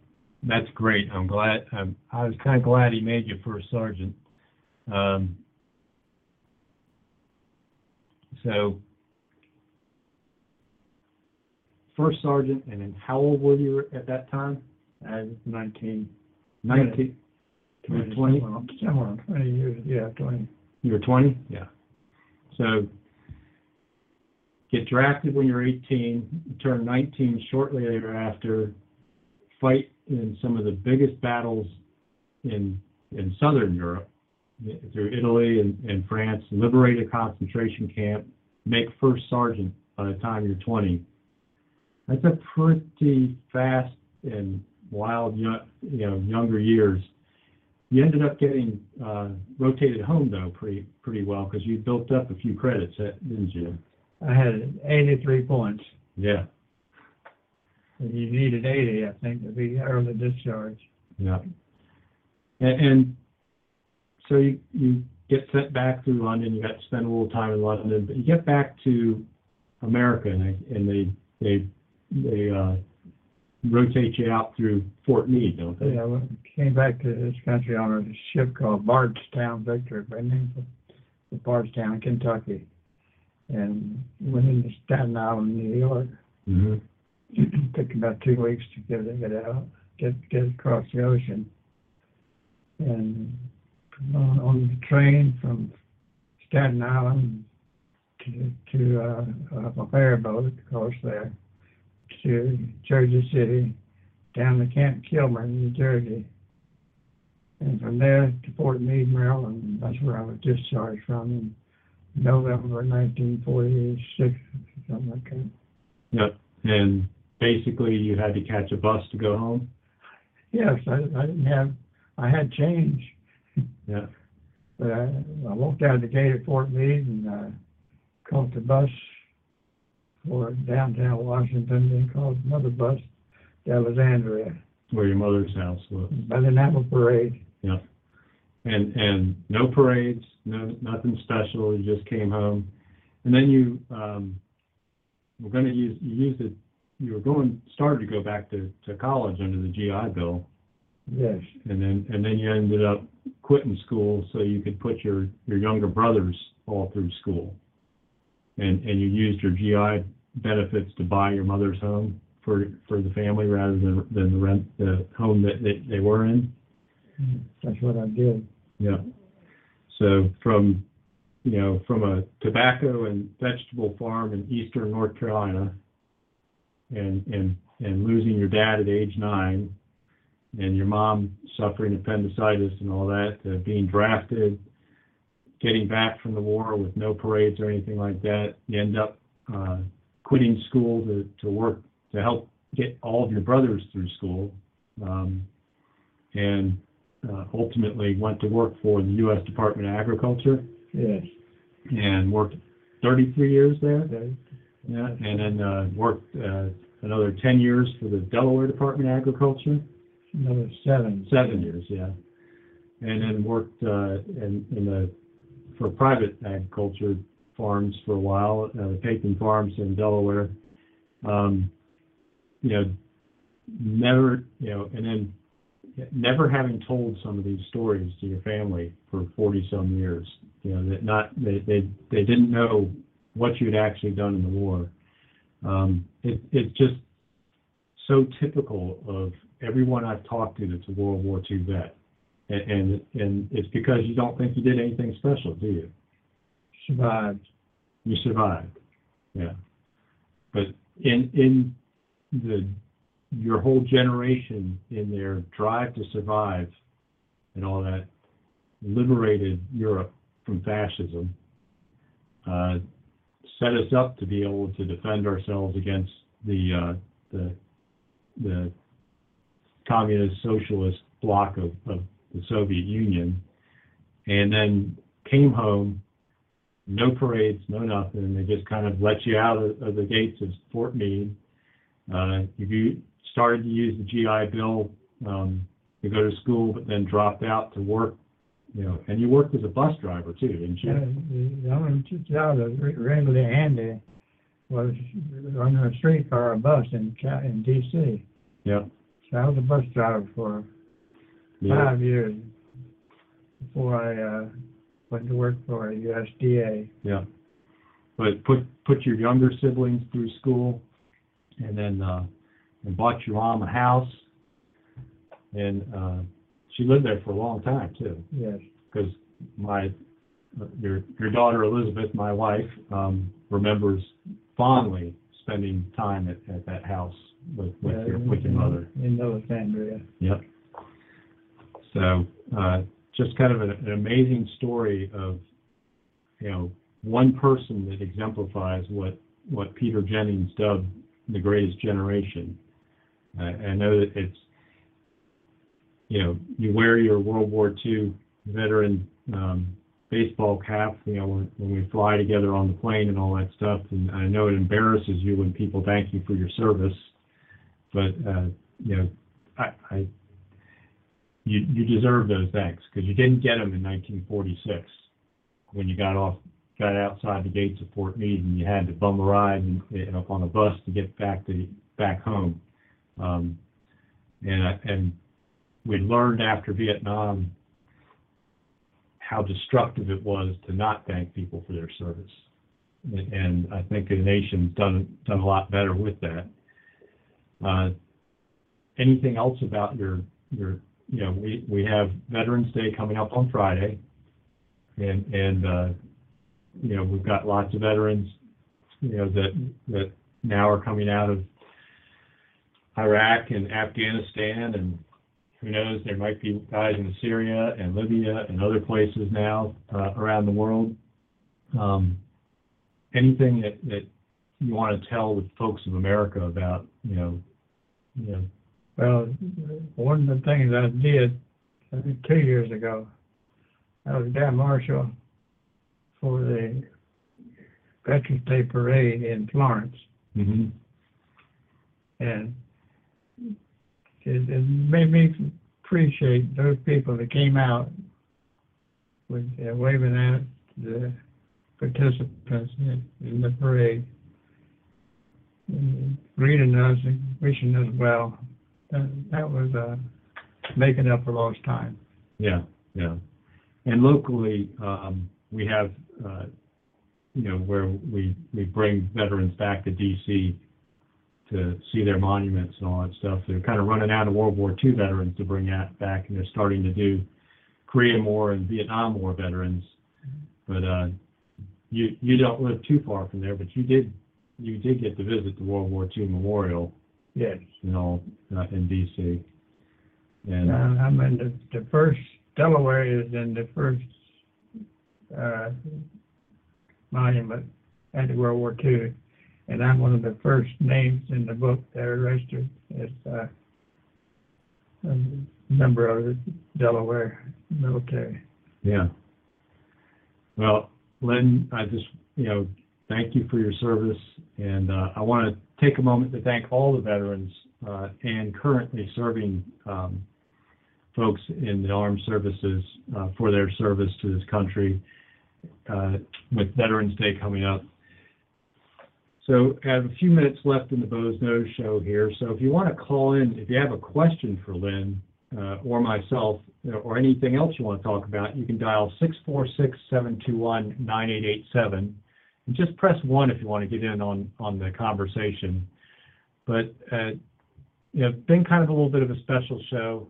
that's great. I'm glad, I'm, I was kind of glad he made you first sergeant. Um, so, first sergeant, and then how old were you at that time? I was nineteen. Nineteen? You were twenty? Somewhere, twenty years, yeah, twenty. You were twenty? Yeah. So, get drafted when you're eighteen, turn nineteen shortly thereafter, fight in some of the biggest battles in, in southern Europe, eh, through Italy and, and France, liberate a concentration camp, make first sergeant by the time you're twenty. That's a pretty fast and wild, yo- you know, younger years. You ended up getting uh, rotated home though pretty pretty well because you built up a few credits, eh, didn't you? I had eighty-three points. Yeah, And You needed eighty, I think, to be early discharge. yeah. And, and so you you get sent back to London. You got to spend a little time in London, but you get back to America and they and they they they uh, rotate you out through Fort Meade, don't they? Yeah, we came back to this country on a ship called Bardstown, Victor, by name of Bardstown, Kentucky. And went into Staten Island, New York. Mm-hmm. Took about two weeks to get it, get out, get, get across the ocean. And on, on the train from Staten Island to, to, uh, a ferry boat, of course, there, to Jersey City, down to Camp Kilmer, New Jersey. And from there to Fort Meade, Maryland, that's where I was discharged from in November nineteen forty-six, something like that. Yep, and basically you had to catch a bus to go home? Yes, I, I didn't have, I had change, Yeah, but I, I walked out of the gate at Fort Meade and, uh, caught the bus for downtown Washington, then caught another bus to Alexandria, where your mother's house was. by the Napa Parade. Yeah. And, and no parades, no, nothing special, you just came home. And then you, um, were gonna use, you used it, you were going, started to go back to, to college under the GI Bill. Yes, And then, and then you ended up quitting school so you could put your, your younger brothers all through school. And, and you used your GI benefits to buy your mother's home for, for the family rather than, than the rent, the home that, that they were in. that's what I did. Yeah. So from, you know, from a tobacco and vegetable farm in eastern North Carolina and, and, and losing your dad at age nine and your mom suffering appendicitis and all that, to being drafted, getting back from the war with no parades or anything like that, you end up, uh, quitting school to, to work, to help get all of your brothers through school. Um, and uh, ultimately went to work for the U.S. Department of Agriculture Yes. and worked 33 years there. Okay. Yeah, and then uh, worked uh, another 10 years for the Delaware Department of Agriculture. Another seven. Seven years, yeah. And then worked uh, in, in the for private agriculture farms for a while, uh, Peyton Farms in Delaware. Um, you know, never, you know, and then never having told some of these stories to your family for 40 some years. You know, that not they they they didn't know what you'd actually done in the war. Um, it it's just so typical of everyone I've talked to that's a World War II vet, and and, and it's because you don't think you did anything special, do you? Survived. You survived, yeah. But in in the your whole generation in their drive to survive and all that liberated Europe from fascism, uh, set us up to be able to defend ourselves against the uh, the the communist socialist bloc of, of the Soviet Union, and then came home, no parades, no nothing. They just kind of let you out of, of the gates of Fort Meade. Uh, you started to use the GI Bill um, to go to school, but then dropped out to work. You know, and you worked as a bus driver too, didn't you? the the only job that was re- really handy was running a streetcar or a bus in, in DC. Yeah. So I was a bus driver for Yeah. five years before I, uh, went to work for USDA. Yeah. But put put your younger siblings through school, and then uh, and bought your mom a house, and uh, she lived there for a long time too. Yes. because my your your daughter Elizabeth, my wife, um, remembers fondly spending time at, at that house with with Yeah, your with your mother. In Alexandria. Yep. So uh, just kind of an, an amazing story of you know one person that exemplifies what what Peter Jennings dubbed the greatest generation. Uh, I know that it's you know you wear your World War II veteran um, baseball cap, you know, when, when we fly together on the plane and all that stuff. And I know it embarrasses you when people thank you for your service, but uh, you know, I, I you you deserve those thanks because you didn't get them in 1946 when you got off got outside the gates of Fort Meade and you had to bum a ride and, you know, on a bus to get back to back home. Um, and and we learned after Vietnam how destructive it was to not thank people for their service. And- And I think the nation's done done a lot better with that. Uh, anything else about your your you know we we have Veterans Day coming up on Friday, and and uh, you know we've got lots of veterans you know that that now are coming out of Iraq and Afghanistan and who knows there might be guys in Syria and Libya and other places now uh, around the world. Um, anything that, that you want to tell the folks of America about you know you know Well, one of the things I did, I think two years ago, I was down Marshall for the Veterans Day Parade in Florence, mhm. and it, it made me appreciate those people that came out with uh, waving at the participants in, in the parade, and greeting us and wishing us well. That, that was uh, making up for lost time. Yeah, yeah. And locally, um, we have, uh, you know, where we, we bring veterans back to DC to see their monuments and all that stuff. They're kind of running out of World War II veterans to bring that back, and they're starting to do Korean War and Vietnam War veterans. But, uh, you, you don't live too far from there, but you did, you did get to visit the World War II Memorial, Yes. you know, uh, in DC. And, I mean, the, the first, Delaware is in the first, uh, monument at World War II. And I'm one of the first names in the book that are registered as, uh, a member of the Delaware military. Yeah. Well, Lyn, I just, you know, thank you for your service, and uh, I want to take a moment to thank all the veterans uh, and currently serving um, folks in the armed services uh, for their service to this country uh, with Veterans Day coming up. So I have a few minutes left in the Boze Noze Show here, so if you want to call in, if you have a question for Lyn uh, or myself, or anything else you want to talk about, you can dial 646-721-9887. Just press one if you want to get in on, on the conversation. But, uh, you know, been kind of a little bit of a special show.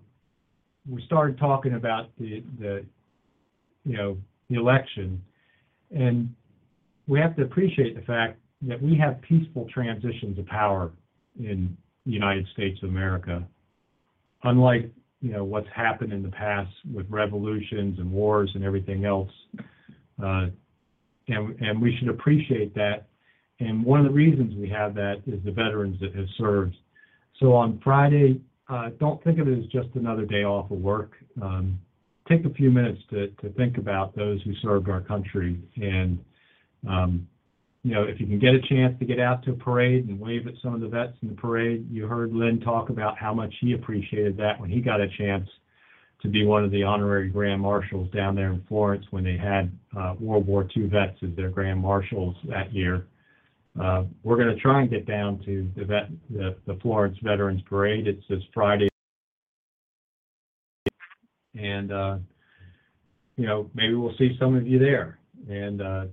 We started talking about the, the, you know, the election. And we have to appreciate the fact that we have peaceful transitions of power in the United States of America. Unlike you know what's happened in the past with revolutions and wars and everything else, uh, and and we should appreciate that. And one of the reasons we have that is the veterans that have served. So on Friday, uh, don't think of it as just another day off of work. Um, take a few minutes to to think about those who served our country and. Um, you know, if you can get a chance to get out to a parade and wave at some of the vets in the parade, you heard Lyn talk about how much he appreciated that when he got a chance to be one of the honorary grand marshals down there in Florence when they had uh, World War II vets as their grand marshals that year. Uh, we're going to try and get down to the, vet, the, the Florence Veterans Parade. It's this Friday. And, uh, you know, maybe we'll see some of you there. And, uh,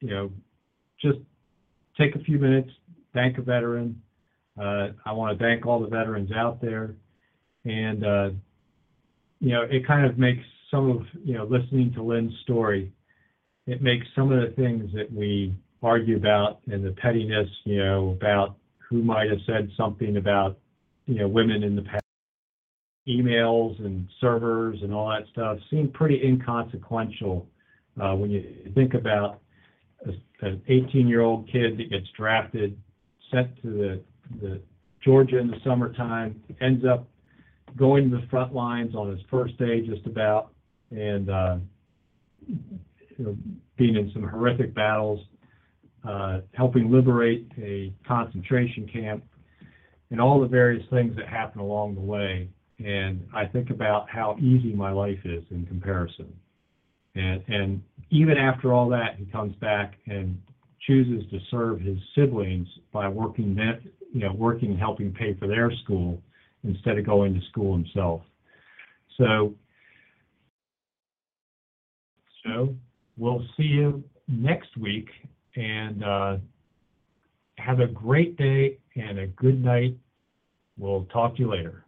you know, just take a few minutes, thank a veteran. Uh, I want to thank all the veterans out there. And, uh, you know, it kind of makes some of, you know, listening to Lyn's story, it makes some of the things that we argue about and the pettiness, you know, about who might have said something about, you know, women in the past, emails and servers and all that stuff seem pretty inconsequential uh, when you think about an 18-year-old kid that gets drafted, sent to the, the Georgia in the summertime, ends up going to the front lines on his first day just about, and uh, you know, being in some horrific battles, uh, helping liberate a concentration camp, and all the various things that happen along the way. And I think about how easy my life is in comparison. And, and even after all that, he comes back and chooses to serve his siblings by working, you know, working and helping pay for their school instead of going to school himself. So, so we'll see you next week and uh, have a great day and a good night. We'll talk to you later.